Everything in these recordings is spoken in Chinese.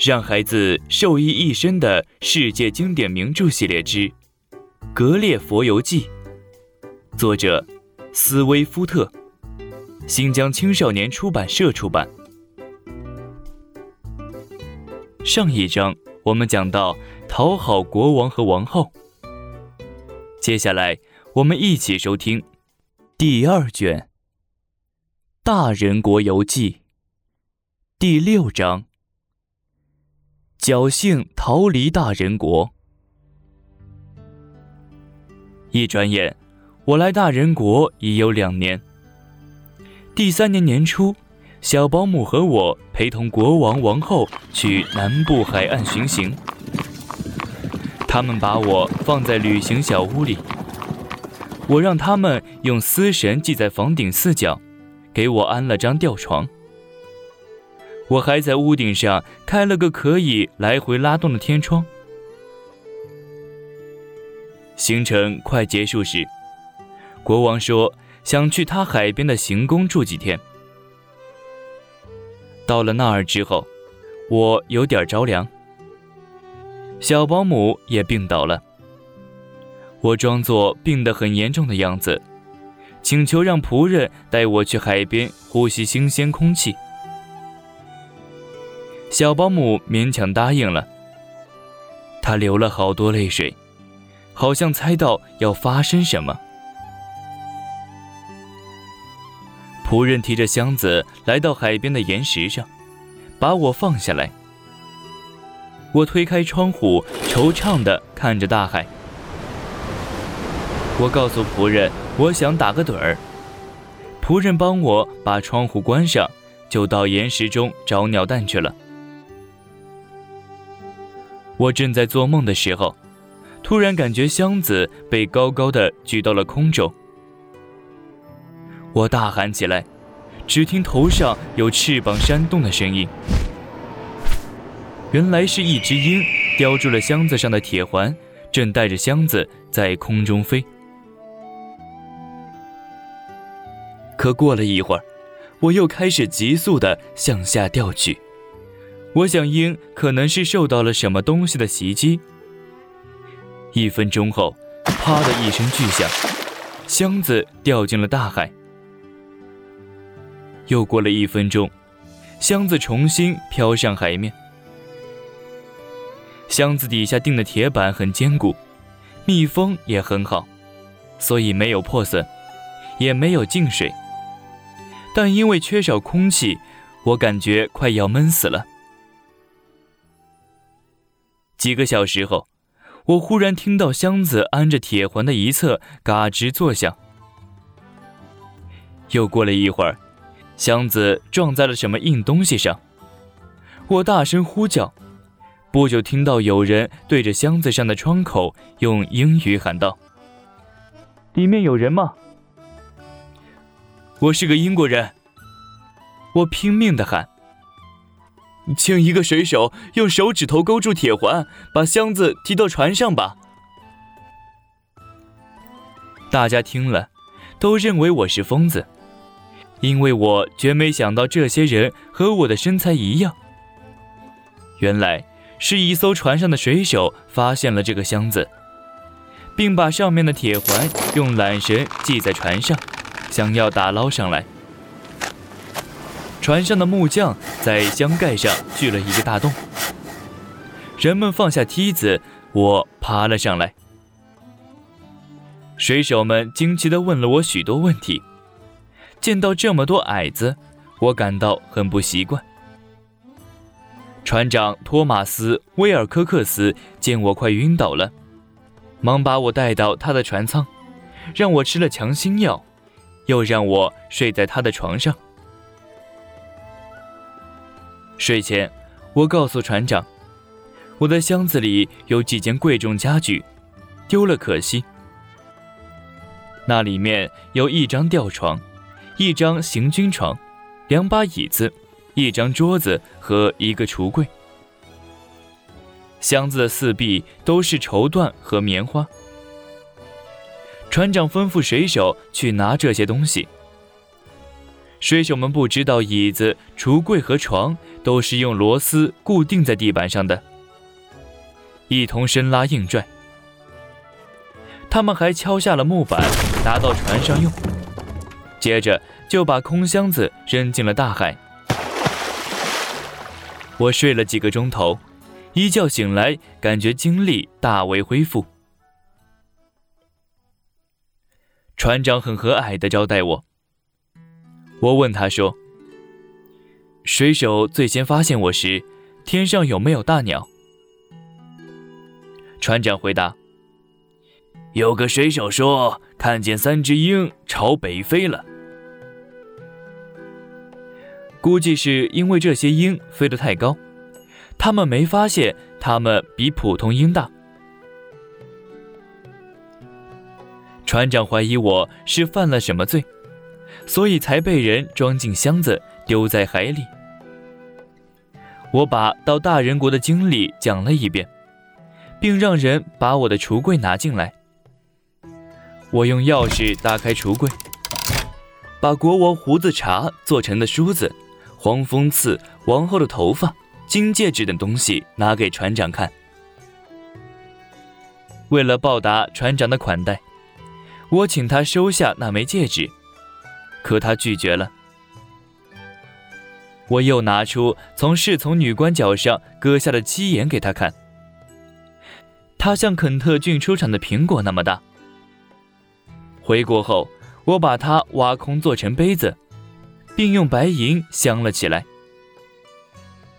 让孩子受益一生的世界经典名著系列之《格列佛游记》，作者斯威夫特，新疆青少年出版社出版。上一章我们讲到讨好国王和王后，接下来我们一起收听第二卷《大人国游记》第六章。侥幸逃离大人国。一转眼，我来大人国已有两年。第三年年初，小保姆和我陪同国王、王后去南部海岸巡行。他们把我放在旅行小屋里，我让他们用丝绳系在房顶四角，给我安了张吊床。我还在屋顶上开了个可以来回拉动的天窗。行程快结束时，国王说想去他海边的行宫住几天。到了那儿之后，我有点着凉。小保姆也病倒了。我装作病得很严重的样子，请求让仆人带我去海边呼吸新鲜空气。小保姆勉强答应了，她流了好多泪水，好像猜到要发生什么。仆人提着箱子来到海边的岩石上，把我放下来。我推开窗户，惆怅地看着大海。我告诉仆人，我想打个盹儿。仆人帮我把窗户关上，就到岩石中找鸟蛋去了。我正在做梦的时候，突然感觉箱子被高高的举到了空中。我大喊起来，只听头上有翅膀扇动的声音。原来是一只鹰叼住了箱子上的铁环，正带着箱子在空中飞。可过了一会儿，我又开始急速的向下掉去。我想，鹰可能是受到了什么东西的袭击。一分钟后，啪的一声巨响，箱子掉进了大海。又过了一分钟，箱子重新飘上海面。箱子底下钉的铁板很坚固，密封也很好，所以没有破损，也没有进水。但因为缺少空气，我感觉快要闷死了。几个小时后，我忽然听到箱子安着铁环的一侧嘎吱作响。又过了一会儿，箱子撞在了什么硬东西上。我大声呼叫，不久听到有人对着箱子上的窗口用英语喊道：“里面有人吗？”我是个英国人。我拼命地喊。请一个水手用手指头勾住铁环，把箱子提到船上吧。大家听了，都认为我是疯子，因为我绝没想到这些人和我的身材一样。原来是一艘船上的水手发现了这个箱子，并把上面的铁环用缆绳系在船上，想要打捞上来。船上的木匠在箱盖上锯了一个大洞，人们放下梯子，我爬了上来。水手们惊奇地问了我许多问题。见到这么多矮子，我感到很不习惯。船长托马斯·威尔科克斯见我快晕倒了，忙把我带到他的船舱，让我吃了强心药，又让我睡在他的床上。睡前，我告诉船长，我的箱子里有几件贵重家具，丢了可惜。那里面有一张吊床，一张行军床，两把椅子，一张桌子和一个橱柜。箱子的四壁都是绸缎和棉花。船长吩咐水手去拿这些东西。水手们不知道椅子、橱柜和床都是用螺丝固定在地板上的，一同生拉硬拽。他们还敲下了木板，拿到船上用，接着就把空箱子扔进了大海。我睡了几个钟头，一觉醒来，感觉精力大为恢复。船长很和蔼的招待我。我问他说：“水手最先发现我时，天上有没有大鸟？”船长回答：“有个水手说看见三只鹰朝北飞了，估计是因为这些鹰飞得太高，他们没发现它们比普通鹰大。”船长怀疑我是犯了什么罪。所以才被人装进箱子丢在海里。我把到大人国的经历讲了一遍，并让人把我的橱柜拿进来。我用钥匙打开橱柜，把国王胡子茶做成的梳子、黄蜂刺、王后的头发、金戒指等东西拿给船长看。为了报答船长的款待，我请他收下那枚戒指。可他拒绝了。我又拿出从侍从女官脚上割下的鸡眼给他看，它像肯特郡出产的苹果那么大。回国后，我把它挖空做成杯子，并用白银镶了起来。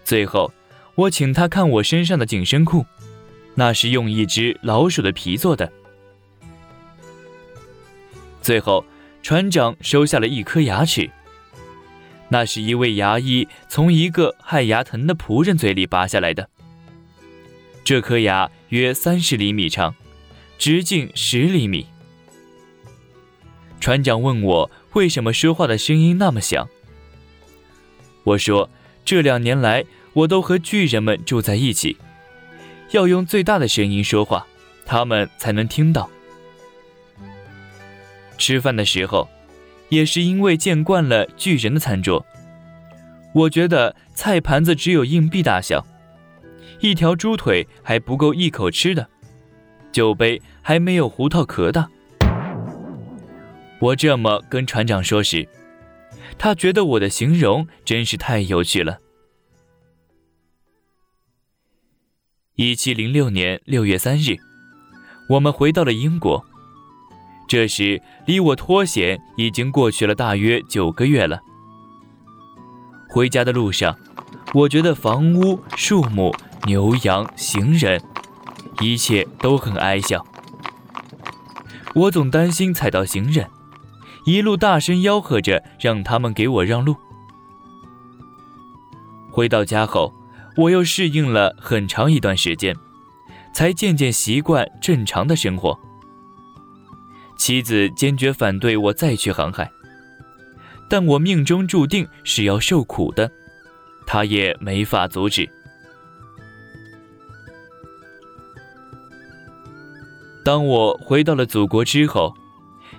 最后，我请他看我身上的紧身裤，那是用一只老鼠的皮做的。最后。船长收下了一颗牙齿，那是一位牙医从一个害牙疼的仆人嘴里拔下来的。这颗牙约三十厘米长，直径十厘米。船长问我为什么说话的声音那么响。我说，这两年来我都和巨人们住在一起，要用最大的声音说话，他们才能听到。吃饭的时候，也是因为见惯了巨人的餐桌，我觉得菜盘子只有硬币大小，一条猪腿还不够一口吃的，酒杯还没有胡桃壳大。我这么跟船长说时，他觉得我的形容真是太有趣了。一七零六年六月三日，我们回到了英国。这时，离我脱险已经过去了大约九个月了。回家的路上，我觉得房屋、树木、牛羊、行人，一切都很哀笑。我总担心踩到行人，一路大声吆喝着让他们给我让路。回到家后，我又适应了很长一段时间，才渐渐习惯正常的生活。妻子坚决反对我再去航海，但我命中注定是要受苦的，她也没法阻止。当我回到了祖国之后，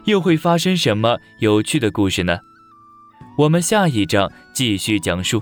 又会发生什么有趣的故事呢？我们下一章继续讲述。